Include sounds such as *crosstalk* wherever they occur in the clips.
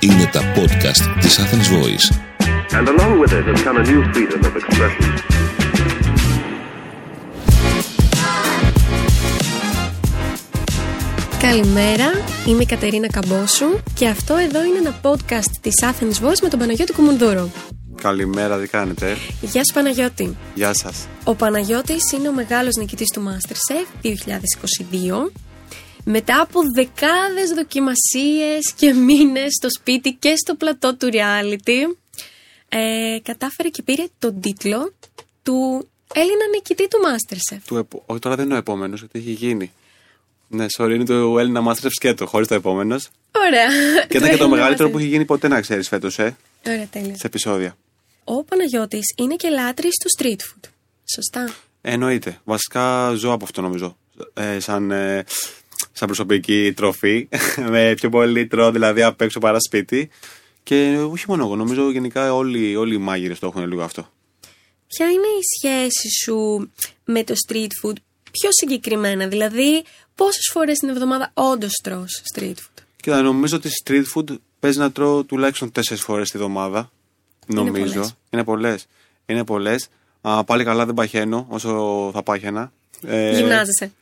Είναι τα podcast της Athens Voice. And along with it has come a new freedom of expression. Καλημέρα, είμαι η Κατερίνα Καμπόσου και αυτό εδώ είναι ένα podcast της Athens Voice με τον Παναγιώτη Κουμουνδούρο. Καλημέρα, τι κάνετε; Γεια σου Παναγιώτη. Γεια σας. Ο Παναγιώτης είναι ο μεγάλος νικητής του Masterchef 2022. Μετά από δεκάδες δοκιμασίες και μήνες στο σπίτι και στο πλατό του reality, ε, κατάφερε και πήρε τον τίτλο του Έλληνα νικητή του Masterchef. Του επο... Όχι, τώρα δεν είναι ο επόμενος, γιατί έχει γίνει. Ναι, sorry, είναι το Έλληνα Masterchef σκέτο, χωρίς το επόμενος. Ωραία. Και ήταν και το Έλληνα μεγαλύτερο Masterchef. που έχει γίνει ποτέ, να ξέρεις φέτος, ε, Ωραία, τέλεια. σε επεισόδια. Ο Παναγιώτης είναι και λάτρης του street food. Σωστά. Εννοείται. Βασικά ζω από αυτό νομίζω. Ε, σαν, ε, σαν προσωπική τροφή. *laughs* με πιο πολύ τρώω δηλαδή απ' έξω παρά σπίτι. Και όχι μόνο εγώ, νομίζω γενικά όλοι, όλοι οι μάγειρες το έχουν λίγο αυτό. Ποια είναι η σχέση σου με το street food πιο συγκεκριμένα, δηλαδή πόσες φορές την εβδομάδα όντως τρως street food; Κοίτα, νομίζω ότι street food παίζει να τρώω τουλάχιστον τέσσερις φορές τη βδομάδα. Νομίζω. πολλές. Είναι πολλές. Είναι πολλές. Πάλι καλά δεν παχαίνω όσο θα πάχαινα. Ε, Γυμνάζεσαι.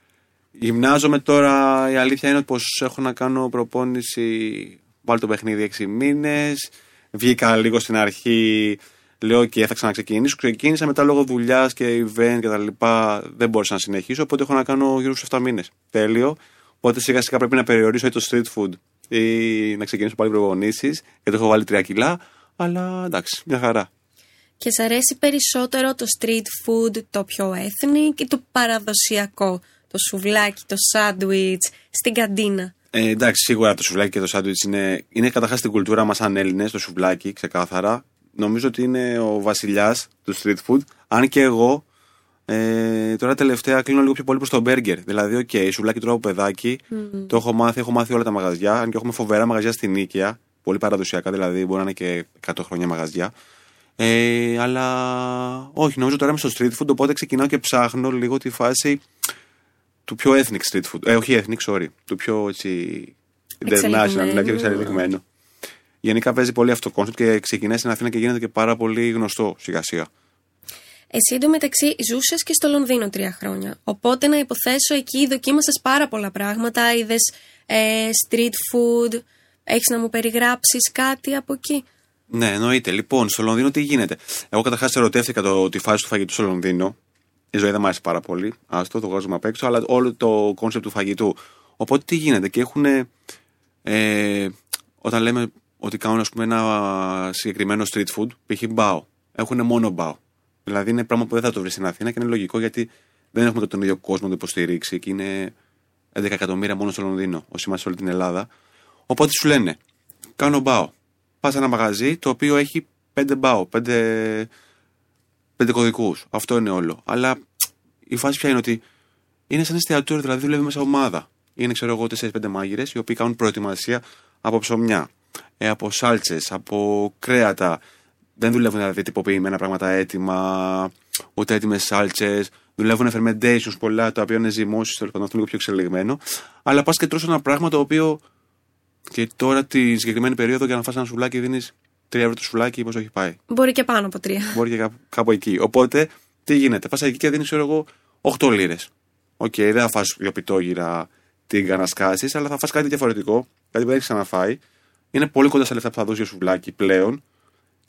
Γυμνάζομαι τώρα. Η αλήθεια είναι πως έχω να κάνω προπόνηση. Πάλι το παιχνίδι 6 μήνες. Βγήκα λίγο στην αρχή. Λέω και θα ξαναξεκινήσω. Ξεκίνησα μετά λόγω δουλειάς και event και τα λοιπά. Δεν μπόρεσα να συνεχίσω. Οπότε έχω να κάνω γύρω στους 7 μήνες. Τέλειο. Οπότε σιγά σιγά πρέπει να περιορίσω ή το street food ή να ξεκινήσω πάλι προπονήσεις. Γιατί έχω βάλει 3 κιλά. Αλλά εντάξει, μια χαρά. Και σ' αρέσει περισσότερο το street food, το πιο ethnic ή το παραδοσιακό, το σουβλάκι, το σάντουιτς, στην καντίνα; Ε, εντάξει, σίγουρα το σουβλάκι και το σάντουιτς είναι, είναι καταρχάς στην κουλτούρα μας σαν Έλληνες, το σουβλάκι, ξεκάθαρα. Νομίζω ότι είναι ο βασιλιάς του street food. Αν και εγώ ε, τώρα τελευταία κλίνω λίγο πιο πολύ προς το μπέργκερ. Δηλαδή, οκ, σουβλάκι τρώω από παιδάκι. Το έχω μάθει, έχω μάθει όλα τα μαγαζιά. Αν και έχουμε φοβερά μαγαζιά στην Νίκαια. Πολύ παραδοσιακά, δηλαδή μπορεί να είναι και 100 χρόνια μαγαζιά. Ε, αλλά όχι, νομίζω τώρα είμαι στο street food, οπότε ξεκινάω και ψάχνω λίγο τη φάση του πιο ethnic street food. Ε, όχι ethnic, sorry. Του πιο έτσι. international, Εξελιγμένο. δηλαδή εξελιγμένο. Γενικά παίζει πολύ αυτό το concept και ξεκινάει στην Αθήνα και γίνεται και πάρα πολύ γνωστό σιγά σιγά. Εσύ εντωμεταξύ ζούσες και στο Λονδίνο τρία χρόνια. Οπότε να υποθέσω εκεί δοκίμασες πάρα πολλά πράγματα. Είδες ε, street food. Έχεις να μου περιγράψεις κάτι από εκεί; Ναι, εννοείται. Λοιπόν, στο Λονδίνο τι γίνεται; Εγώ καταρχάς ερωτεύτηκα το, τη φάση του φαγητού στο Λονδίνο. Η ζωή δεν μου άρεσε πάρα πολύ. Άστο, το βγάζουμε απ' έξω, αλλά όλο το concept του φαγητού. Οπότε τι γίνεται; Και έχουν. Ε, όταν λέμε ότι κάνουν ας πούμε, ένα συγκεκριμένο street food, π.χ. μπάο. Έχουν μόνο μπάο. Δηλαδή είναι πράγμα που δεν θα το βρεις στην Αθήνα και είναι λογικό γιατί δεν έχουμε τον ίδιο κόσμο να το υποστηρίξει και είναι 11 εκατομμύρια μόνο στο Λονδίνο, όσοι είμαστε σε όλη την Ελλάδα. Οπότε σου λένε, κάνω μπάο. Πας σε ένα μαγαζί το οποίο έχει 5 μπάο, 5, πέντε κωδικούς. Αυτό είναι όλο. Αλλά η φάση ποια είναι ότι είναι σαν εστιατόριο, δηλαδή δουλεύει μέσα ομάδα. Είναι, ξέρω εγώ, 4-5 μάγειρες οι οποίοι κάνουν προετοιμασία από ψωμιά, ε, από σάλτσες, από κρέατα. Δεν δουλεύουν δηλαδή τυποποιημένα πράγματα έτοιμα, ούτε έτοιμες σάλτσες. Δουλεύουν fermentations πολλά, τα οποία είναι ζυμώσεις, τέλος πάντων αυτό είναι λίγο πιο εξελιγμένο. Αλλά πας και τρως ένα πράγμα το οποίο και τώρα τη συγκεκριμένη περίοδο για να φας ένα σουβλάκι δίνεις 3 ευρώ το σουβλάκι, πόσο έχει πάει. Μπορεί και πάνω από τρία. Μπορεί και κάπου, κάπου εκεί. Οπότε, τι γίνεται. Πας εκεί και δίνεις, ξέρω εγώ, 8 λίρες. Οκ, δεν θα φας δύο πιτόγυρα να σκάσεις, αλλά θα φας κάτι διαφορετικό, κάτι που δεν έχεις ξαναφάει. Είναι πολύ κοντά στα λεφτά που θα δώσεις για σουβλάκι πλέον.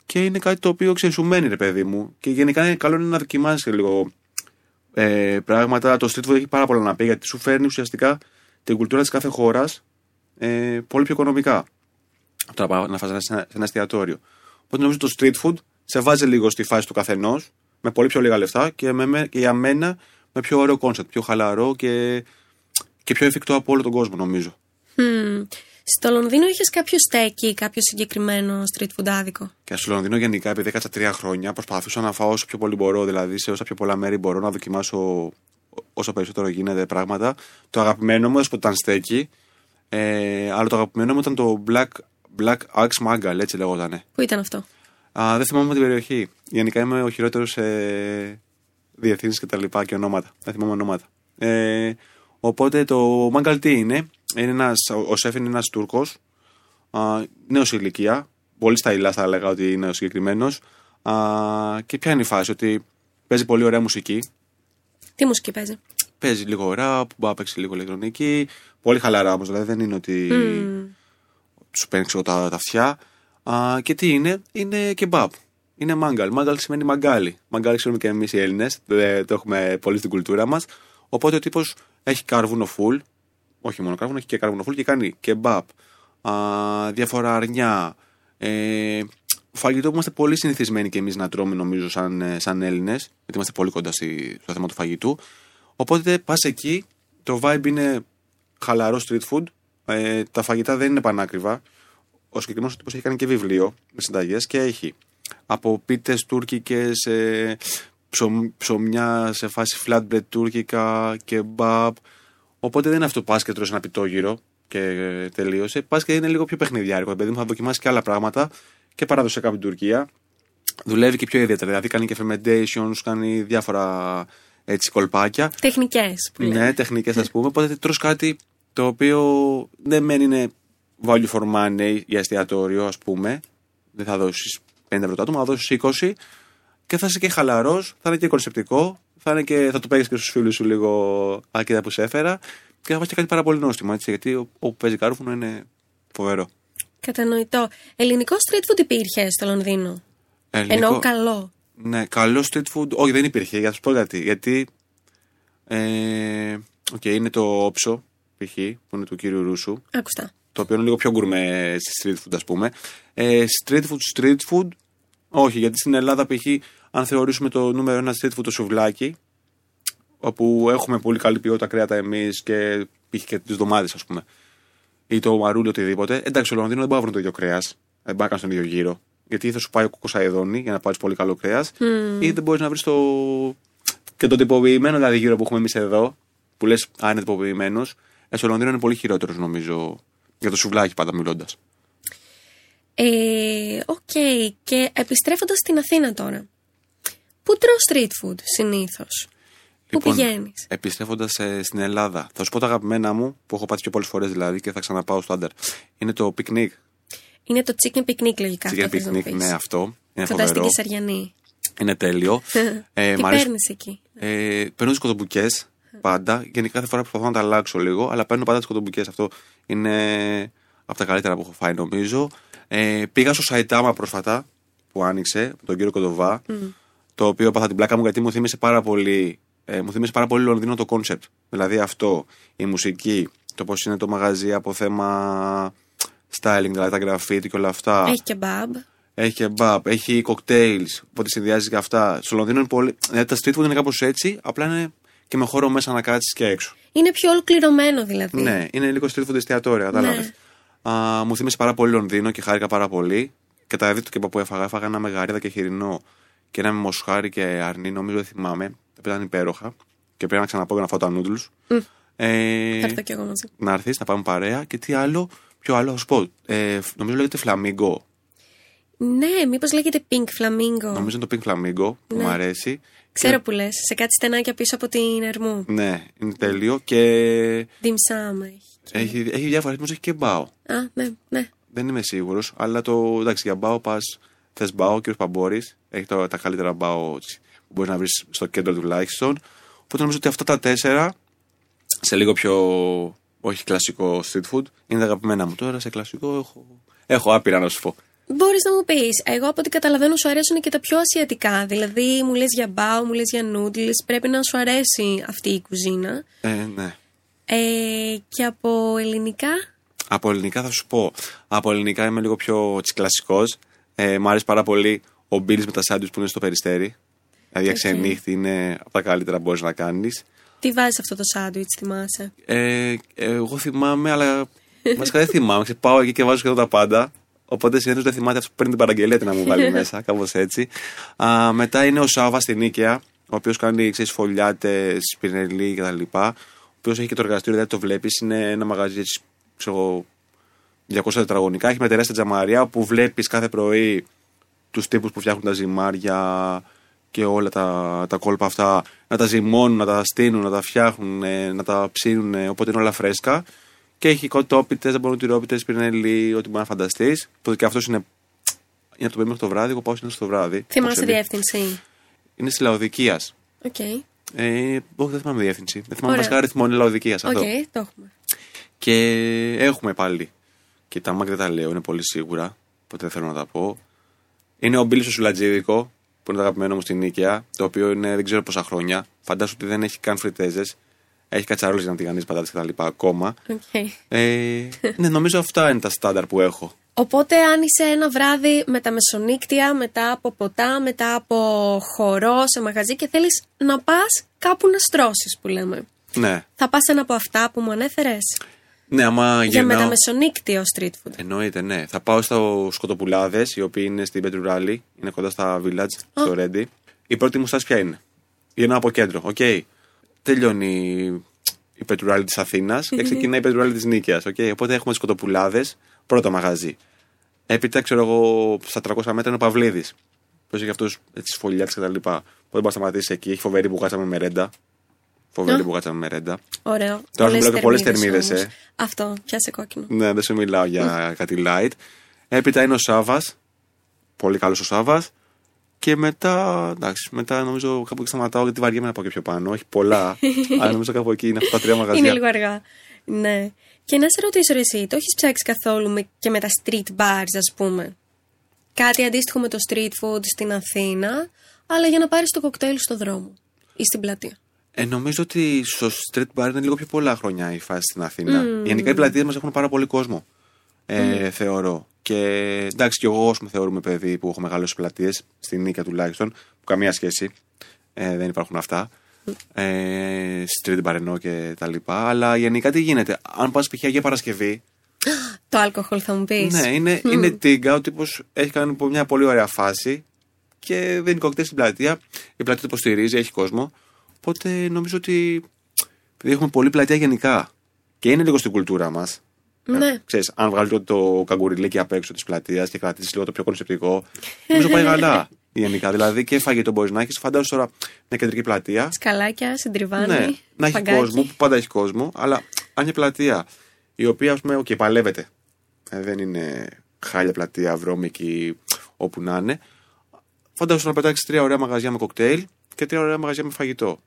Και είναι κάτι το οποίο ξέρεις, σου μένει, ρε παιδί μου. Και γενικά είναι καλό είναι να δοκιμάσεις λίγο ε, πράγματα. Το street food έχει πάρα πολλά να πει γιατί σου φέρνει ουσιαστικά την κουλτούρα της κάθε χώρας ε, πολύ πιο οικονομικά. Τώρα πάω να φας σε ένα, σε ένα εστιατόριο. Οπότε νομίζω το street food σε βάζει λίγο στη φάση του καθενός με πολύ πιο λίγα λεφτά και, με, με- και για μένα με πιο ωραίο concept, πιο χαλαρό και, και πιο εφικτό από όλο τον κόσμο νομίζω. Μμμ. Στο Λονδίνο είχες κάποιο στέκι, κάποιο συγκεκριμένο street food άδικο; Και στο Λονδίνο γενικά, επειδή έκατσα τρία χρόνια, προσπαθούσα να φάω όσο πιο πολύ μπορώ, δηλαδή σε όσα πιο πολλά μέρη μπορώ να δοκιμάσω όσο περισσότερο γίνεται πράγματα. Το αγαπημένο μου, ήταν στέκι, ε, αλλά το αγαπημένο μου ήταν το Black, Black Axe Mangal, έτσι λέγονταν. Πού ήταν αυτό; Α, δεν θυμάμαι την περιοχή. Γενικά είμαι ο χειρότερος ε, διευθύνση και τα λοιπά και ονόματα. Δεν θυμάμαι ονόματα. Ε, Οπότε το Μάγκαλ τι είναι, είναι ένας, ο σεφ είναι ένας Τούρκος, νέος ηλικία, πολύ σταϊλά θα έλεγα ότι είναι ο συγκεκριμένος. Και ποια είναι η φάση, ότι παίζει πολύ ωραία μουσική. Τι μουσική παίζει; Παίζει λίγο ραπ, μπορεί να παίξει λίγο ηλεκτρονική. Πολύ χαλαρά όμως, δηλαδή δεν είναι ότι σου παίρνει ξέρω, τα, τα αυτιά. Α, και τι είναι, είναι κεμπάπ. Είναι μάγκαλ. Μάγκαλ σημαίνει μαγκάλι. Μαγκάλι ξέρουμε και εμείς οι Έλληνες, το έχουμε πολύ στην κουλτούρα μας. Οπότε ο τύπος έχει κάρβουνο φουλ, όχι μόνο κάρβουνο, έχει και κάρβουνο φουλ και κάνει κεμπάπ, α, διάφορα αρνιά. Ε, φαγητό που είμαστε πολύ συνηθισμένοι και εμείς να τρώμε, νομίζω, σαν, ε, σαν Έλληνες, γιατί είμαστε πολύ κοντά στη- στο θέμα του φαγητού. Οπότε πας εκεί, το vibe είναι χαλαρό street food. Ε, τα φαγητά δεν είναι πανάκριβα. Ο συγκεκριμένος τύπος έχει κάνει και βιβλίο με συνταγές και έχει από πίτες τουρκικές, ε, ψωμ, ψωμιά σε φάση flatbread τουρκικά, kebab. Οπότε δεν είναι αυτό πας και τρως ένα πιτόγυρο και ε, τελείωσε. Πας και είναι λίγο πιο παιχνιδιάρικο. Επειδή μου θα δοκιμάσεις και άλλα πράγματα και παραδοσιακά από την Τουρκία. Δουλεύει και πιο ιδιαίτερα. Δηλαδή κάνει και fermentations, κάνει διάφορα έτσι κολπάκια. Τεχνικές που λέμε. Ναι, τεχνικέ ας πούμε. Οπότε τρως κάτι το οποίο δεν μένει είναι value for money για εστιατόριο, ας πούμε. Δεν θα δώσεις 50 ευρώ το άτομο, θα δώσεις 20 και θα είσαι και χαλαρός, θα είναι και κονσεπτικό, θα, είναι και, θα το παίξει και στους φίλους σου λίγο άκυρα που σε έφερα και θα βάζεις και κάτι πάρα πολύ νόστιμο. Έτσι, γιατί ο- όπου παίζει κάρφουνο είναι φοβερό. Κατανοητό. Ελληνικό street food υπήρχε στο Λονδίνο; Ελληνικό- Εννοώ καλό. Ναι, καλό street food. Όχι, δεν υπήρχε. Για να σου πω γιατί. Γιατί. Ε, οκ, είναι το Opso, π.χ. που είναι του κύριου Ρούσου. Ακουστά. το οποίο είναι λίγο πιο γκουρμέ στη street food, ας πούμε. Ε, street food, street food, όχι, γιατί στην Ελλάδα, π.χ., αν θεωρήσουμε το νούμερο ένα street food το σουβλάκι, όπου έχουμε πολύ καλή ποιότητα κρέατα εμείς και π.χ. και τις ντομάτες, ας πούμε, ή το μαρούλι, οτιδήποτε. Εντάξει, στο Λονδίνο δεν μπορεί να βρουν το ίδιο κρέας, δεν μπορεί να κάνει τον ίδιο γύρο. Γιατί ή θα σου πάει ο κούκος αηδόνι για να πάρεις πολύ καλό κρέας, ή δεν μπορείς να βρεις το. και το τυποποιημένο δηλαδή γύρο που έχουμε εμείς εδώ, που λες, Α, είναι τυποποιημένος. Ε, στο Λονδίνο είναι πολύ χειρότερος, νομίζω, για το σουβλάκι πάντα μιλώντας. Ε, Οκ. Και επιστρέφοντας στην Αθήνα τώρα. Πού τρώω street food συνήθως; Πού πηγαίνεις; Επιστρέφοντας ε, στην Ελλάδα, θα σου πω τα αγαπημένα μου που έχω πάει πιο πολλές φορές δηλαδή και θα ξαναπάω στάνταρ. Είναι το picnic. Είναι το chicken picnic λογικά. Chicken αυτό θες να μου picnic, πεις. ναι, αυτό. Είναι Κοντά στην φοβερό. Καισαριανή. Είναι τέλειο. *laughs* ε, Τι μ' αρέσει- παίρνεις εκεί; Ε, παίρνω τις κοτομπουκιές πάντα. Γενικά κάθε φορά προσπαθώ να τα αλλάξω λίγο, αλλά παίρνω πάντα τις κοτομπουκιές. Αυτό είναι από τα καλύτερα που έχω φάει, νομίζω. Ε, πήγα στο Σαϊτάμα πρόσφατα που άνοιξε, με τον κύριο Κοντοβά. Το οποίο έπαθα την πλάκα μου γιατί μου θύμισε πάρα πολύ. Ε, μου θύμισε πάρα πολύ Λονδίνο το concept. Δηλαδή αυτό, η μουσική, το πώς είναι το μαγαζί από θέμα styling, δηλαδή τα γραφίτι και όλα αυτά. Έχει και μπαμπ. Έχει κεμπάπ, έχει cocktails, οπότε συνδυάζει και αυτά. Στο Λονδίνο είναι πολύ. Δηλαδή τα street food είναι κάπως έτσι, απλά είναι και με χώρο μέσα να κάτσεις και έξω. Είναι πιο ολοκληρωμένο δηλαδή. Ναι, είναι λίγο street food εστιατόρια, κατάλαβες. Ναι. μου θύμισε πάρα πολύ Λονδίνο και χάρηκα πάρα πολύ. Και τα είδη του κεμπάπ που έφαγα, έφαγα ένα με γαρίδα και χοιρινό και ένα με μοσχάρι και αρνί, νομίζω δεν θυμάμαι. Τα οποία ήταν υπέροχα. Και πρέπει να ξαναπώ για να φάω τα noodles. Ε, Θα έρθω κι εγώ μαζί. να έρθεις, να πάμε παρέα. Και τι άλλο, ποιο άλλο, θα σου πω. Ε, νομίζω λέγεται φλαμίγκο. Ναι, μήπως λέγεται pink flamingo. Νομίζω είναι το pink flamingo που Ναι. μου αρέσει. Ξέρω που λες. Σε κάτι στενάκια πίσω από την Ερμού. Ναι, είναι τέλειο και Dim sum έχει. έχει, έχει διάφορα. Νομίζω έχει και μπάο. Α, ναι, ναι. Δεν είμαι σίγουρος, αλλά το εντάξει για μπάο πας. Θες μπάο, ο κ. Παμπόρης έχει το, τα καλύτερα μπάο έτσι, που μπορείς να βρεις στο κέντρο τουλάχιστον. Οπότε νομίζω ότι αυτά τα τέσσερα σε λίγο πιο όχι κλασικό street food είναι τα αγαπημένα μου. Τώρα σε κλασικό έχω, έχω άπειρα να σου πω. Μπορείς να μου πεις, εγώ από ό,τι καταλαβαίνω σου αρέσουν και τα πιο ασιατικά. Δηλαδή, μου λες για μπάου, μου λες για noodles. Πρέπει να σου αρέσει αυτή η κουζίνα. Ε, ναι. Ε, και από ελληνικά; Από ελληνικά θα σου πω. Από ελληνικά είμαι λίγο πιο κλασικός. Ε, μ' αρέσει πάρα πολύ ο Μπίλι με τα σάντουιτς που είναι στο περιστέρι. Δηλαδή, okay. ξενύχτη είναι από τα καλύτερα που μπορείς να κάνεις. Τι βάζεις αυτό το σάντουιτς, θυμάσαι; Ε, εγώ θυμάμαι, αλλά. Βασικά δεν θυμάμαι. Ξέρω, πάω εκεί και βάζω σχεδόν τα πάντα. Οπότε συνήθως δεν θυμάται αυτό που παίρνει την παραγγελία τι να μου βάλει *laughs* μέσα, κάπως έτσι. Α, μετά είναι ο Σάβα στην Νίκαια, ο οποίος κάνει ξέρεις, φωλιάτες, σπινελί κτλ. Ο οποίος έχει και το εργαστήριο, δηλαδή το βλέπεις. Είναι ένα μαγαζί έτσι, ξέρω, εγώ, 200 τετραγωνικά. Έχει με τεράστια τζαμαρία που βλέπεις κάθε πρωί τους τύπους που φτιάχνουν τα ζυμάρια και όλα τα, τα κόλπα αυτά να τα ζυμώνουν, να τα στήνουν, να τα φτιάχνουν, ε, να τα ψήνουν, ε, οπότε είναι όλα φρέσκα. Και έχει κοτόπιτες, δεν μπορούν τυρόπιτες, πεϊνιρλί, ό,τι μπορείς να φανταστείς. Οπότε και αυτός είναι. Είναι από το πρωί μέχρι το βράδυ. Εγώ πάω συνήθως το βράδυ. Θυμάσαι Ξέρει. διεύθυνση; Είναι στη Λαοδικίας. Οκ. Ε, όχι, δεν θυμάμαι διεύθυνση. Δεν θυμάμαι Ωραία. βασικά αριθμό, είναι Λαοδικίας Οκ, αυτό. το έχουμε. Και έχουμε πάλι. Και τα Mac δεν τα λέω, είναι πολύ σίγουρα. Οπότε δεν θέλω να τα πω. Είναι ο Μπίλης ο Σουβλατζίδικο, που είναι το αγαπημένο μου στην Νίκαια, το οποίο είναι δεν ξέρω πόσα χρόνια. Φαντάσου ότι δεν έχει καν φριτέζα. Έχει κατσαρόλες για να τηγανίσει πατάτες και τα λοιπά ακόμα. Οκ. Ε, ναι, νομίζω αυτά είναι τα στάνταρ που έχω. Οπότε αν είσαι ένα βράδυ μεταμεσονύκτια, μετά από ποτά, μετά από χορό σε μαγαζί και θέλεις να πας κάπου να στρώσεις που λέμε. Ναι. Θα πας ένα από αυτά που μου ανέφερες; Ναι, άμα Για γυρνάω... μεταμεσονύκτιο street food. Εννοείται, ναι. Θα πάω στους Κοτοπουλάδες, οι οποίοι είναι στην Πέτρου Ράλλη, είναι κοντά στα Village, στο Ρέντη. Η πρώτη μου στάση ποια είναι; Γυρνάω από κέντρο. Οκ. Τελειώνει η Πέτρου Ράλλη της Αθήνας και ξεκινάει η Πέτρου Ράλλη της Νίκαιας. Okay. Οπότε έχουμε τους Κοτοπουλάδες, πρώτο μαγαζί. Έπειτα, ξέρω εγώ, στα 300 μέτρα είναι ο Παυλίδης. Που έχει αυτός τις σφολιάτες κτλ. Οπότε μπορεί να σταματήσει εκεί. Έχει φοβερή μπουγάτσα με μερέντα. Φοβερή Α. μπουγάτσα με μερέντα. Ωραίο. Τώρα σου Πολλές μιλάω για πολλές θερμίδες θερμίδες, όμως. Αυτό, πιάσε κόκκινο. Ναι, δεν σου μιλάω για κάτι light. Έπειτα είναι ο Σάβας. Πολύ καλός ο Σάβας. Και μετά, εντάξει, μετά νομίζω κάπου εκεί σταματάω γιατί βαριέμαι να πάω και πιο πάνω. Έχει πολλά. *laughs* αλλά νομίζω κάπου εκεί είναι αυτά τα τρία μαγαζιά. Είναι λίγο αργά. Ναι. Και να σε ρωτήσω ρε εσύ, το έχεις ψάξει καθόλου με, και με τα street bars, ας πούμε; Κάτι αντίστοιχο με το street food στην Αθήνα, αλλά για να πάρεις το κοκτέιλ στο δρόμο ή στην πλατεία; Ε, νομίζω ότι στο street bar είναι λίγο πιο πολλά χρόνια η φάση στην Αθήνα. Γενικά οι πλατείες μας έχουν πάρα πολύ κόσμο. Ε, Θεωρώ. Και εντάξει, και εγώ όσο με θεωρούμε παιδί που έχω μεγαλώσει πλατείες, στην Νίκαια τουλάχιστον, που καμία σχέση. Ε, δεν υπάρχουν αυτά. Ε, street bar εννοώ και τα λοιπά. Αλλά γενικά τι γίνεται. Αν πας π.χ. για Παρασκευή, *gasps* Το αλκοόλ θα μου πεις. ναι, είναι, είναι τίγκα. Ο τύπος έχει κάνει μια πολύ ωραία φάση και δίνει κοκτέιλ στην πλατεία. Η πλατεία το υποστηρίζει, έχει κόσμο. Οπότε νομίζω ότι επειδή έχουμε πολλή πλατεία γενικά και είναι λίγο στην κουλτούρα μας. Ναι. Ξέρεις, αν βγάλει το, το καγκουριλίκι απ' έξω της πλατείας και κρατήσεις λίγο το πιο κονσεπτικό, νομίζω πάει καλά. *laughs* Γενικά. Δηλαδή και φαγητό μπορείς να έχεις. Φαντάζομαι τώρα μια κεντρική πλατεία. Σκαλάκια, συντριβάνι. Ναι, να έχει παγκάκι. κόσμο, που πάντα έχει κόσμο, αλλά αν μια πλατεία η οποία ας πούμε, okay, παλεύεται, ε, δεν είναι χάλια πλατεία, βρώμικη, όπου να είναι, φαντάζομαι να πετάξεις τρία ωραία μαγαζιά με κοκτέιλ και τρία ωραία μαγαζιά με φαγητό.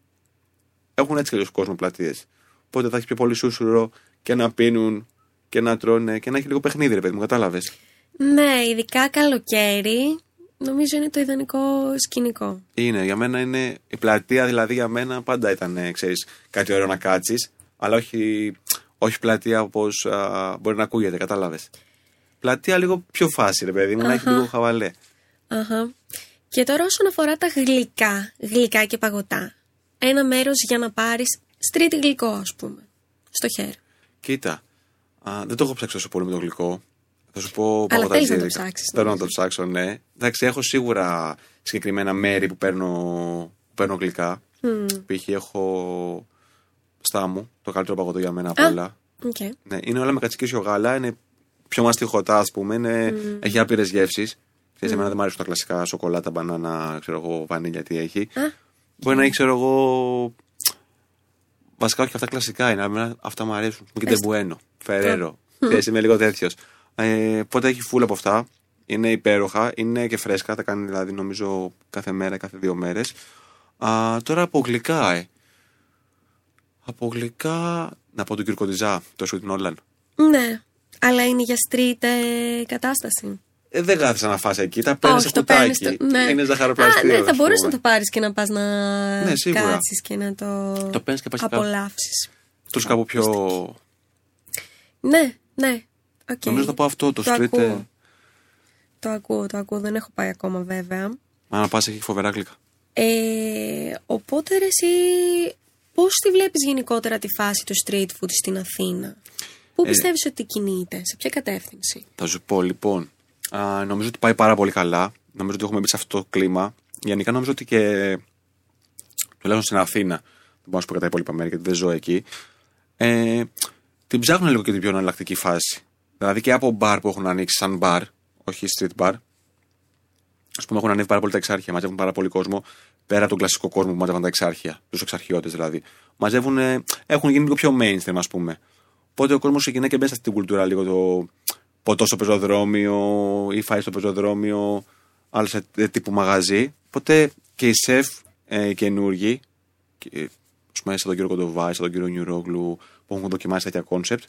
Έχουν έτσι και λίγο κόσμο πλατείες. Οπότε θα έχεις πιο πολύ σούσουρο και να πίνουν και να τρώνε και να έχει λίγο παιχνίδι, ρε παιδί μου, κατάλαβες. Ναι, ειδικά καλοκαίρι, νομίζω είναι το ιδανικό σκηνικό. Είναι, για μένα είναι. Η πλατεία δηλαδή για μένα πάντα ήταν, ε, ξέρεις, κάτι ωραίο να κάτσεις, αλλά όχι, όχι πλατεία όπως μπορεί να ακούγεται, κατάλαβες. Πλατεία λίγο πιο φάση, ρε παιδί μου, να έχει λίγο χαβαλέ. Αχα. Και τώρα όσον αφορά τα γλυκά, γλυκά και παγωτά. Ένα μέρος για να πάρεις street γλυκό, ας πούμε. Στο χέρι. Κοίτα, α, δεν το έχω ψάξει τόσο πολύ με το γλυκό. Θα σου πω Αλλά θέλεις να το παγωτατζίδικα. ψάξεις, Θέλω να νομίζω. το ψάξω, ναι. Εντάξει, έχω σίγουρα συγκεκριμένα μέρη που παίρνω, που παίρνω γλυκά. Π.χ. έχω στα μου το καλύτερο παγωτό για μένα από Α. όλα. Οκ. Ναι, είναι όλα με κατσικίσιο γάλα, είναι πιο μαστιχωτά, ας πούμε. Είναι, Έχει άπειρες γεύσεις. Ξέρεις, εμένα δεν μου αρέσουν τα κλασικά σοκολάτα, μπανάνα, ξέρω εγώ, βανίλια, τι έχει. Α. Μπορεί να έχει, ξέρω εγώ. Βασικά όχι αυτά κλασικά είναι, αλλά αυτά μου αρέσουν. Μου και μπουένο, φεραίρο. *laughs* Ξέρεις, είμαι λίγο τέτοιος. Ε, οπότε έχει φούλα από αυτά. Είναι υπέροχα, είναι και φρέσκα. Τα κάνει δηλαδή νομίζω κάθε μέρα, κάθε δύο μέρες. Τώρα από γλυκά, ε. Από γλυκά. Να πω τον Κυρκοντιζά, το Sweet Nolan. Ναι. Αλλά είναι για street ε, κατάσταση. Ε, δεν κάθεσαι να φας εκεί, τα παίρνεις σε Όχι, το παίρνεις κουτάκι. το- ναι. Είναι ζαχαροπλαστείο. Α, ναι, θα ας μπορούσε πούμε. να το πάρεις και να πας να Ναι, σίγουρα. κάτσεις και να το, Το παίρνεις και πας και κάπου. απολαύσεις. Τους κάπου πιο. Ναι, ναι. Οκ. Νομίζω θα πω αυτό το, street. Ακούω. ε, Το ακούω, το ακούω. Δεν έχω πάει ακόμα βέβαια. Αν πας έχει φοβερά γλυκά. Ε, οπότε ρε, εσύ πώς τη βλέπεις γενικότερα τη φάση του street food στην Αθήνα; Πού Ε, πιστεύεις ότι κινείται, σε ποια κατεύθυνση; Θα σου πω λοιπόν. Α, νομίζω ότι πάει πάρα πολύ καλά. Νομίζω ότι έχουμε μπει σε αυτό το κλίμα. Γενικά νομίζω ότι και. τουλάχιστον στην Αθήνα. Δεν μπορώ να σου πω κατά τα υπόλοιπα μέρη γιατί δεν ζω εκεί. Ε, την ψάχνουν λίγο και την πιο εναλλακτική φάση. Δηλαδή και από μπαρ που έχουν ανοίξει σαν μπαρ, όχι street bar. Α πούμε, έχουν ανέβει πάρα πολύ τα εξάρχεια, μαζεύουν πάρα πολύ κόσμο. Πέρα από τον κλασικό κόσμο που μαζεύουν τα εξάρχεια, τους εξαρχιώτες δηλαδή. Μαζεύουν, ε, έχουν γίνει λίγο πιο mainstream, ας πούμε. Οπότε ο κόσμος ξεκινάει και μέσα στην κουλτούρα λίγο το ποτό στο πεζοδρόμιο ή φάει στο πεζοδρόμιο, άλλο σε ε, τύπου μαγαζί. Οπότε και οι σεφ ε, καινούργοι, και, ε, ας πούμε, σαν τον κύριο Κοντοβά, σαν τον κύριο Νιουρόγλου, που έχουν δοκιμάσει τέτοια concept,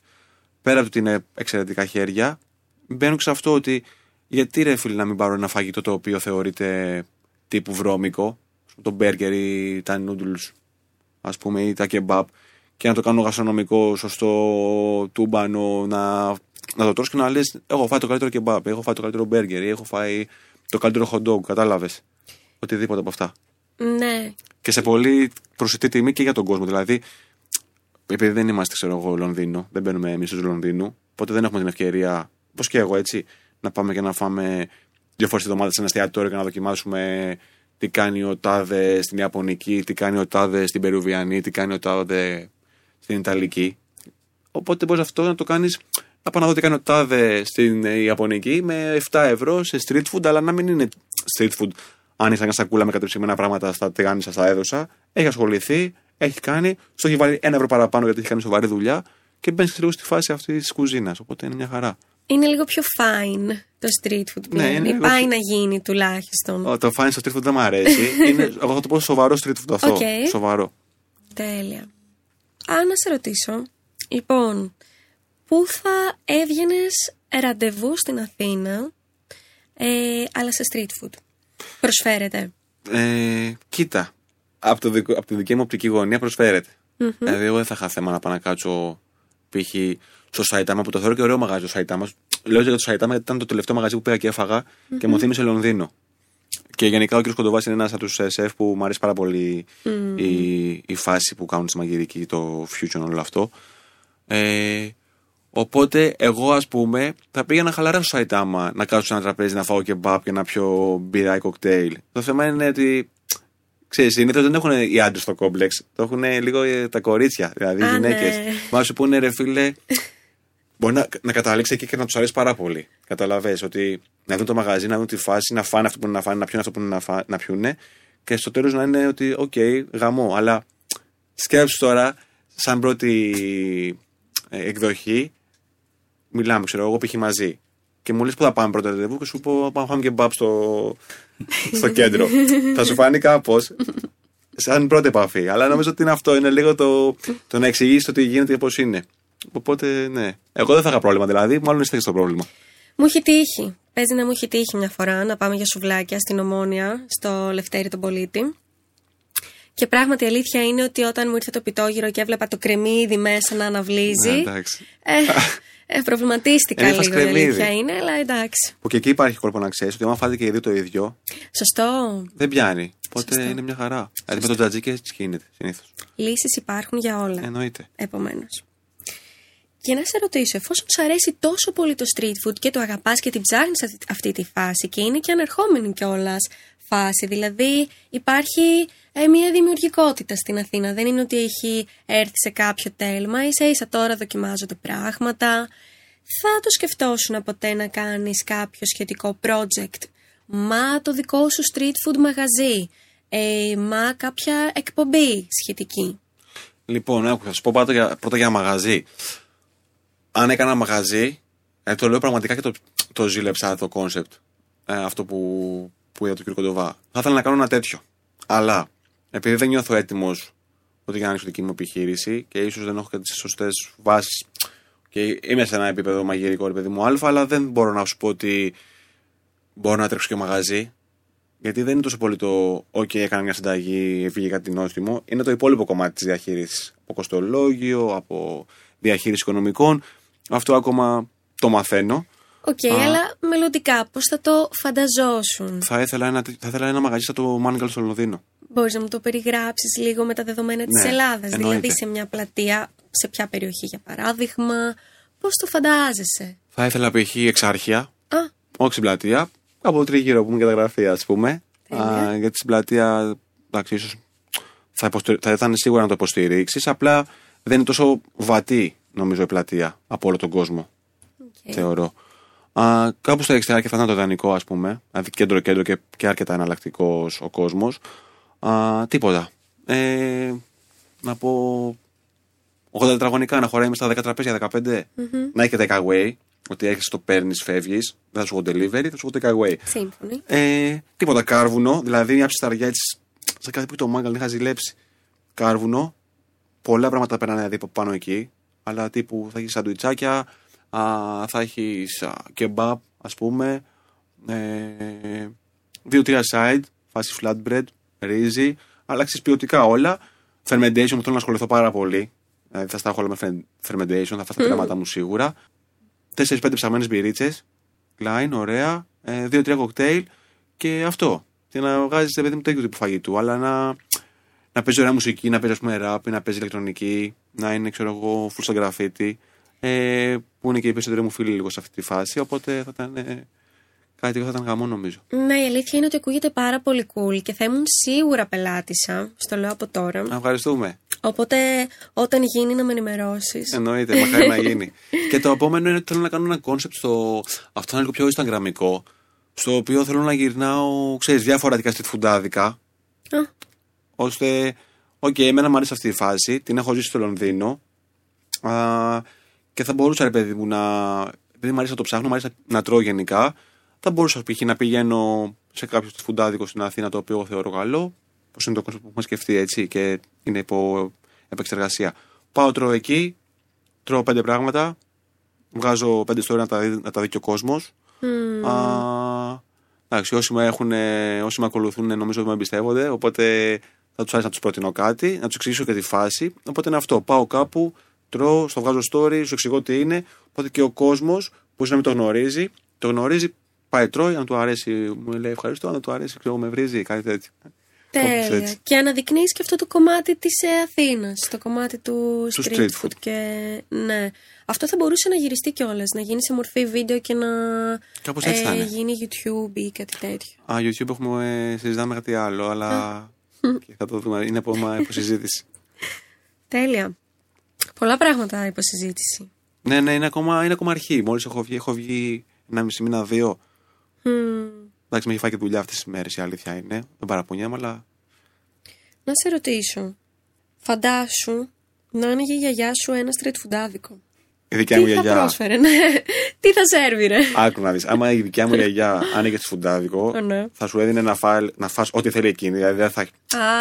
πέρα από ότι είναι εξαιρετικά χέρια, μπαίνουν σε αυτό ότι γιατί ρε φίλε να μην πάρω ένα φαγητό το οποίο θεωρείται τύπου βρώμικο, το μπέργκερ ή τα noodles, ας πούμε, ή τα κεμπάπ, και να το κάνω γαστρονομικό, σωστό, τούμπανο, να, να το τρως και να λες έχω φάει το καλύτερο κεμπάπ, έχω φάει το καλύτερο μπέργκερ ή έχω φάει το καλύτερο hot dog, κατάλαβες. Οτιδήποτε από αυτά. Ναι. Και σε πολύ προσιτή τιμή και για τον κόσμο. Δηλαδή, επειδή δεν είμαστε, ξέρω εγώ, Λονδίνο, δεν μπαίνουμε εμείς τους Λονδίνου, οπότε δεν έχουμε την ευκαιρία, όπω και εγώ έτσι, να πάμε και να φάμε δύο φορές τη εβδομάδα σε ένα εστιατόριο και να δοκιμάσουμε τι κάνει ο Τάδε στην Ιαπωνική, τι κάνει ο Τάδε στην Περουβιανή, τι κάνει ο Τάδε στην Ιταλική. Οπότε μπορείς αυτό να το κάνεις. Να πάω να δω τι κάνει ο Τάδε στην ε, Ιαπωνική με 7 ευρώ σε street food, αλλά να μην είναι street food. Αν είσαι μια σακούλα με κατεψυγμένα πράγματα στα τηγάνισα, στα έδωσα, έχει ασχοληθεί, έχει κάνει, στο έχει βάλει ένα ευρώ παραπάνω γιατί έχει κάνει σοβαρή δουλειά και μπαίνεις λίγο στη φάση αυτής της κουζίνας. Οπότε είναι μια χαρά. Είναι λίγο πιο fine το street food πλέον. είναι λίγο Πάει πιο- να γίνει τουλάχιστον. Ω, Το fine στο street food δεν μου αρέσει. *laughs* είναι, εγώ θα το πω σοβαρό street food αυτό. Οκ. Σοβαρό. Τέλεια. Α, να σε ρωτήσω. Λοιπόν, πού θα έβγαινες ραντεβού στην Αθήνα, ε, αλλά σε street food; Προσφέρεται. Ε, κοίτα, από, το δικο- από τη δική μου οπτική γωνία προσφέρεται. Δηλαδή, εγώ δεν θα είχα θέμα να πάω να κάτσω π.χ. στο Σαϊτάμα που το θεωρώ και ωραίο μαγάζι το Σαϊτάμα. Λέω για το Σαϊτάμα γιατί ήταν το τελευταίο μαγαζί που πήγα και εφαγα και μου θύμισε Λονδίνο. Και γενικά ο κ. Κοντοβάση είναι ένας από τους σεφ που μου αρέσει πάρα πολύ η, η φάση που κάνουν στη μαγειρική, το fusion όλο αυτό. Ε, οπότε εγώ ας πούμε θα πήγαινα χαλαρά στο Σαϊτάμα να κάτσω σε ένα τραπέζι να φάω και μπαπ και να πιω μπύρα ή κοκτέιλ. Το θέμα είναι ότι Ξέρεις, συνήθως δεν έχουν οι άντρες το κόμπλεξ. Το έχουν λίγο ε, τα κορίτσια, δηλαδή οι Α, γυναίκες. ναι. Μα σου πούνε ρε φίλε, μπορεί να, να καταλήξει εκεί και να τους αρέσει πάρα πολύ. Καταλαβέ ότι να δουν το μαγαζί, να δουν τη φάση, να φάνε αυτό που είναι να φάνε, να πιούν αυτό που είναι να, φά, να πιούνε. Και στο τέλος να είναι ότι, οκ, γαμό. Αλλά σκέψου τώρα, σαν πρώτη ε, εκδοχή, μιλάμε, ξέρω εγώ, π.χ. μαζί. Και μου λες που θα πάμε πρώτα ραντεβού και σου πω πάμε να φάμε κεμπάπ στο, στο κέντρο. *laughs* θα σου φανεί κάπως. Σαν πρώτη επαφή. Αλλά νομίζω ότι είναι αυτό. Είναι λίγο το, το να εξηγήσεις το τι γίνεται και πώς είναι. Οπότε, ναι. Εγώ δεν θα είχα πρόβλημα δηλαδή. Μάλλον είστε στο πρόβλημα. Μου έχει τύχει. Παίζει να μου έχει τύχει μια φορά να πάμε για σουβλάκια στην Ομόνια, στο Λευτέρη τον Πολίτη. Και πράγματι η αλήθεια είναι ότι όταν μου ήρθε το πιτόγυρο και έβλεπα το κρεμμύδι μέσα να αναβλύζει. Ναι, εντάξει. ε, *laughs* ε, προβληματίστηκα Ρίχνας λίγο η κρεμμύδι. αλήθεια είναι, αλλά εντάξει. Που και εκεί υπάρχει κόλπο να ξέρεις ότι άμα φάτε και οι δύο το ίδιο, Σωστό. δεν πιάνει. Οπότε είναι μια χαρά. Δηλαδή με το τζατζίκι έτσι γίνεται συνήθως. Λύσεις υπάρχουν για όλα. Εννοείται. Επομένως. Και να σε ρωτήσω, εφόσον σου αρέσει τόσο πολύ το street food και το αγαπάς και την ψάχνεις αυτή- αυτή τη φάση και είναι και ανερχόμενη κιόλας φάση, δηλαδή υπάρχει ε, μια δημιουργικότητα στην Αθήνα. Δεν είναι ότι έχει έρθει σε κάποιο τέλμα, ίσα ίσα τώρα δοκιμάζονται πράγματα. Θα το σκεφτόσουν ποτέ να κάνεις κάποιο σχετικό project. Μα το δικό σου street food μαγαζί. Ε, μα κάποια εκπομπή σχετική. Λοιπόν, άκου, θα σου πω πρώτα για, πρώτα για μαγαζί. Αν έκανα μαγαζί, ε, το λέω πραγματικά και το, το ζήλεψα το κόνσεπτ. Ε, αυτό που, που είδα τον κύριο Κοντοβά. Θα ήθελα να κάνω ένα τέτοιο. Αλλά επειδή δεν νιώθω έτοιμος ότι για να ανοίξω δική μου επιχείρηση και ίσως δεν έχω και τις σωστές βάσεις και είμαι σε ένα επίπεδο μαγειρικό, ρε παιδί μου, Α, αλλά δεν μπορώ να σου πω ότι μπορώ να τρέξω και μαγαζί. Γιατί δεν είναι τόσο πολύ το OK, έκανα μια συνταγή, έφυγε κάτι νόστιμο. Είναι το υπόλοιπο κομμάτι της διαχείρισης. Από κοστολόγιο, από διαχείριση οικονομικών. Αυτό ακόμα το μαθαίνω. Οκ, Α. αλλά μελλοντικά πώς θα το φανταζόσουν; Θα ήθελα ένα, θα ήθελα ένα μαγαζί σαν το Mangal στο Λονδίνο. Μπορείς να μου το περιγράψεις λίγο με τα δεδομένα της Ναι, Ελλάδας. εννοείται. Δηλαδή σε μια πλατεία, σε ποια περιοχή για παράδειγμα. Πώς το φαντάζεσαι; Θα ήθελα π.χ. Εξάρχεια, Α, όχι στην πλατεία, από τριγύρω που είναι και τα γραφεία, ας πούμε. Τέλεια. Α, γιατί στην πλατεία, εντάξει, ίσως θα, υποστη- θα ήταν σίγουρα να το υποστηρίξεις. Απλά δεν είναι τόσο βατή, νομίζω, η πλατεία από όλο τον κόσμο. οκ. θεωρώ. Α, κάπου στα δεξιά και θα ήταν το ιδανικό, ας πούμε. Δηλαδή κέντρο-κέντρο και, και αρκετά εναλλακτικός ο κόσμος. Τίποτα. Ε, να πω 80 τετραγωνικά να χωράει μέσα στα 10 τραπέζια, 15. Να έχει και take away. Ότι έχεις το παίρνεις, φεύγεις. Δεν θα σου έχω delivery, θα σου έχω take away. Σύμφωνοι. Ε, τίποτα κάρβουνο, δηλαδή μια ψησταριά έτσι. Σε κάθε που το μάγκαλ είχα ζηλέψει. Κάρβουνο. Πολλά πράγματα περνάνε δηλαδή από πάνω εκεί. Αλλά τύπου θα έχει σαντουιτσάκια, α, θα έχεις κεμπάπ, ας πούμε. Ε, Δύο-τρία side, φάση flatbread, ρύζι. Αλλά ξέρεις ποιοτικά όλα. Fermentation που θέλω να ασχοληθώ πάρα πολύ. Δηλαδή θα στάχω όλα με fer- fermentation, θα φάω τα πειράματα μου σίγουρα. 4-5 ψαμένε μπυρίτσε. Klein, ωραία. Ε, Δύο-τρία κοκτέιλ και αυτό. Και να βγάζεις παιδί μου τέτοιο τύπου φαγητού. Αλλά να, να παίζει ωραία μουσική, να παίζει ας πούμε ραπ, να παίζει ηλεκτρονική, να είναι ξέρω εγώ full στο γκράφιτι. Ε, που είναι και οι περισσότεροι μου φίλοι λίγο σε αυτή τη φάση. Οπότε θα ήταν ε, κάτι που θα ήταν γαμώ νομίζω. Ναι, η αλήθεια είναι ότι ακούγεται πάρα πολύ cool και θα ήμουν σίγουρα πελάτισσα. Στο λέω από τώρα. Να ευχαριστούμε. Οπότε όταν γίνει να με ενημερώσεις. Εννοείται, μακάρι να γίνει. *laughs* και το επόμενο είναι ότι θέλω να κάνω ένα κόνσεπτ στο. Αυτό είναι λίγο πιο Instagramικό. Στο οποίο θέλω να γυρνάω, ξέρεις, διάφορα δικά street foodάδικα. ώστε. Οκ, εμένα μου αρέσει αυτή η φάση. Την έχω ζήσει στο Λονδίνο. Α, και θα μπορούσα, ρε παιδί μου, να. Επειδή μου αρέσει να το ψάχνω, μου αρέσει να, να τρώω γενικά. Θα μπορούσα, π.χ., να πηγαίνω σε κάποιο street foodάδικο στην Αθήνα το οποίο θεωρώ καλό. Που είναι το κόνσεπτ που έχουμε σκεφτεί έτσι και είναι υπό επεξεργασία. Πάω, τρώω εκεί, τρώω πέντε πράγματα, βγάζω πέντε story να τα, δει- να τα δει και ο κόσμος. Εντάξει, όσοι με, έχουν, όσοι με ακολουθούν νομίζω ότι με εμπιστεύονται, οπότε θα τους άρεσε να τους προτείνω κάτι, να τους εξηγήσω και τη φάση. Οπότε είναι αυτό. Πάω κάπου, τρώω, στο βγάζω story, σου εξηγώ τι είναι. Οπότε και ο κόσμος που να μην το γνωρίζει, το γνωρίζει, πάει τρώει, αν του αρέσει, μου λέει ευχαριστώ, αν δεν του αρέσει, ξέρω, με βρίζει, κάτι τέτοιο. Κάπως Τέλεια. έτσι. Και αναδεικνύεις και αυτό το κομμάτι της ε, Αθήνας, το κομμάτι του Του street, street food. food. Και ναι. Αυτό θα μπορούσε να γυριστεί κιόλας, να γίνει σε μορφή βίντεο και να Κάπως έτσι θα είναι. γίνει YouTube ή κάτι τέτοιο. Α, YouTube έχουμε, ε, συζητάμε κάτι άλλο, αλλά και θα το δούμε. Είναι ακόμα υποσυζήτηση. *laughs* Τέλεια. Πολλά πράγματα υποσυζήτηση. ναι, ναι, είναι ακόμα, είναι ακόμα αρχή. Μόλις έχω βγει, έχω βγει ένα μισή μήνα, δύο. Εντάξει, με έχει φάει και δουλειά αυτές τις μέρες, η αλήθεια είναι. Δεν παραπονιέμαι, αλλά. Να σε ρωτήσω, φαντάσου να άνοιγε η γιαγιά σου ένα street food άδικο. Η δικιά μου Τι θα γιαγιά. πρόσφερε, ναι. Τι θα σέρβιρε. Άκου να δεις. Άμα η δικιά μου γιαγιά άνοιγε τη φουντάδικο, Ω, ναι. θα σου έδινε να, φάει, να φας ό,τι θέλει εκείνη. Δηλαδή δεν θα. Α,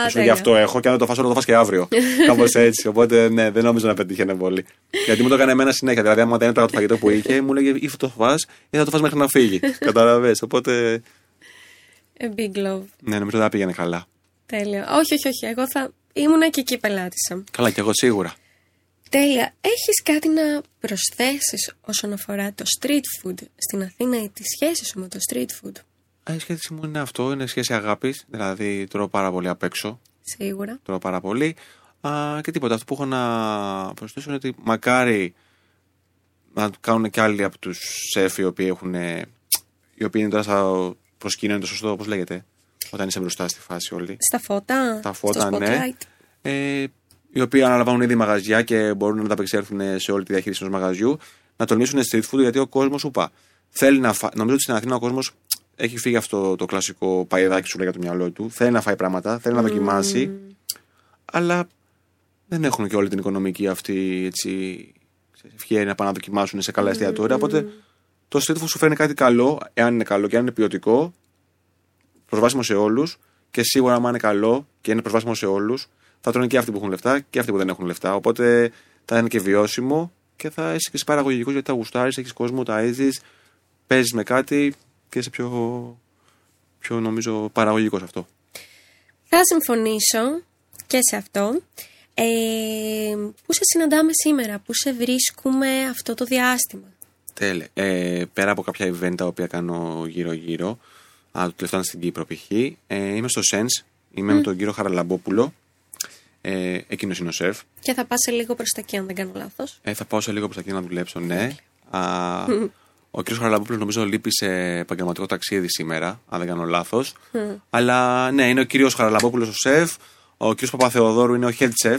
θα σου τέλεια. γι' αυτό έχω και αν δεν το φας όλο, το φας και αύριο. *laughs* Κάπως έτσι. Οπότε ναι, δεν νόμιζα να πετύχαινε πολύ. Γιατί μου το έκανε εμένα συνέχεια. Δηλαδή, άμα δεν έτρωγα το φαγητό που είχε, μου λέγε ή θα το φας ή θα το φας μέχρι να φύγει. *laughs* Καταλαβέ. Οπότε. A big love. Ναι, νομίζω δεν θα πήγαινε καλά. Τέλεια. Όχι, όχι, όχι. Εγώ θα ήμουνα και εκεί πελάτησα. Καλά, κι εγώ σίγουρα. Τέλεια. Έχεις κάτι να προσθέσεις όσον αφορά το street food στην Αθήνα ή τη σχέση σου με το street food; Ε, Η σχέση μου είναι αυτό, είναι σχέση αγάπης. Δηλαδή τρώω πάρα πολύ απ' έξω. Σίγουρα. Τρώω πάρα πολύ. Α, και τίποτα. Αυτό που έχω να προσθέσω είναι ότι μακάρι να το κάνουν και άλλοι από τους σεφ οι οποίοι έχουν. οι οποίοι είναι τώρα στο προσκήνιο, είναι το σωστό, πώς λέγεται. Όταν είσαι μπροστά στη φάση όλοι. Στα φώτα. Τα φώτα, στο ναι. spotlight. Ε, οι οποίοι αναλαμβάνουν ήδη μαγαζιά και μπορούν να ανταπεξέλθουν σε όλη τη διαχείριση ενός μαγαζιού, να τολμήσουν street food γιατί ο κόσμος σου πά. Θέλει να φά... Νομίζω ότι στην Αθήνα ο κόσμος έχει φύγει αυτό το κλασικό παϊδάκι σου λέει για το μυαλό του. Θέλει να φάει πράγματα, θέλει να δοκιμάσει. Αλλά δεν έχουν και όλη την οικονομική αυτή έτσι, ξέρεις, ευκαιρία να πάνε να δοκιμάσουν σε καλά εστιατόρια. Οπότε το street food σου φέρνει κάτι καλό, εάν είναι καλό και αν είναι ποιοτικό, προσβάσιμο σε όλους και σίγουρα, άμα είναι καλό και είναι προσβάσιμο σε όλους, θα τρώνε και αυτοί που έχουν λεφτά και αυτοί που δεν έχουν λεφτά. Οπότε θα είναι και βιώσιμο και θα είσαι και εσύ παραγωγικό γιατί τα γουστάρεις, έχεις κόσμο, τα έζεις, παίζεις με κάτι και είσαι πιο, πιο νομίζω παραγωγικός αυτό. Θα συμφωνήσω και σε αυτό. Ε, πού σε συναντάμε σήμερα, πού σε βρίσκουμε αυτό το διάστημα; Τέλε. Ε, πέρα από κάποια event τα οποία κάνω γύρω-γύρω, α, το τελευταίο είναι στην Κύπρο π.χ. Ε, είμαι στο Sense, είμαι με τον κύριο Χαραλαμπόπουλο. Ε, Εκείνος είναι ο σεφ. Και θα πας σε λίγο προς τα εκεί αν δεν κάνω λάθος. Ε, θα πάω σε λίγο προς τα εκεί να δουλέψω, ναι. Α, ο κ. Χαραλαμπόπουλος νομίζω λείπει σε επαγγελματικό ταξίδι σήμερα, αν δεν κάνω λάθος. Αλλά ναι, είναι ο κύριος Χαραλαμπόπουλος ο σεφ. Ο κ. Παπαθεοδόρου είναι ο head chef.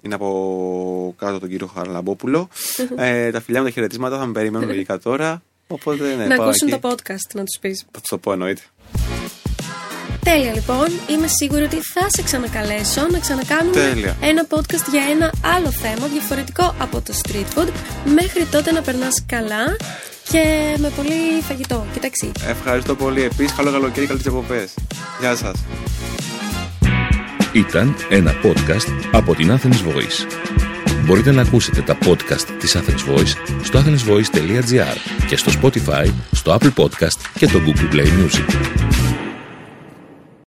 Είναι από κάτω τον κύριο Χαραλαμπόπουλο. ε, τα φιλιά μου τα χαιρετίσματα θα με περιμένουν λογικά τώρα. Οπότε ναι, να πάω ακούσουν εκεί. το podcast, να τους πεις. Θα τους το πω εννοείται. Τέλεια λοιπόν. Είμαι σίγουρη ότι θα σε ξανακαλέσω να ξανακάνουμε Τέλεια. ένα podcast για ένα άλλο θέμα διαφορετικό από το street food. Μέχρι τότε να περνάς καλά και με πολύ φαγητό και ταξί. Ευχαριστώ πολύ. Επίσης, καλό καλοκαίρι, καλές διακοπές. Γεια σας. Ήταν ένα podcast από την Athens Voice. Μπορείτε να ακούσετε τα podcast της Athens Voice στο athensvoice.gr και στο Spotify, στο Apple Podcast και το Google Play Music.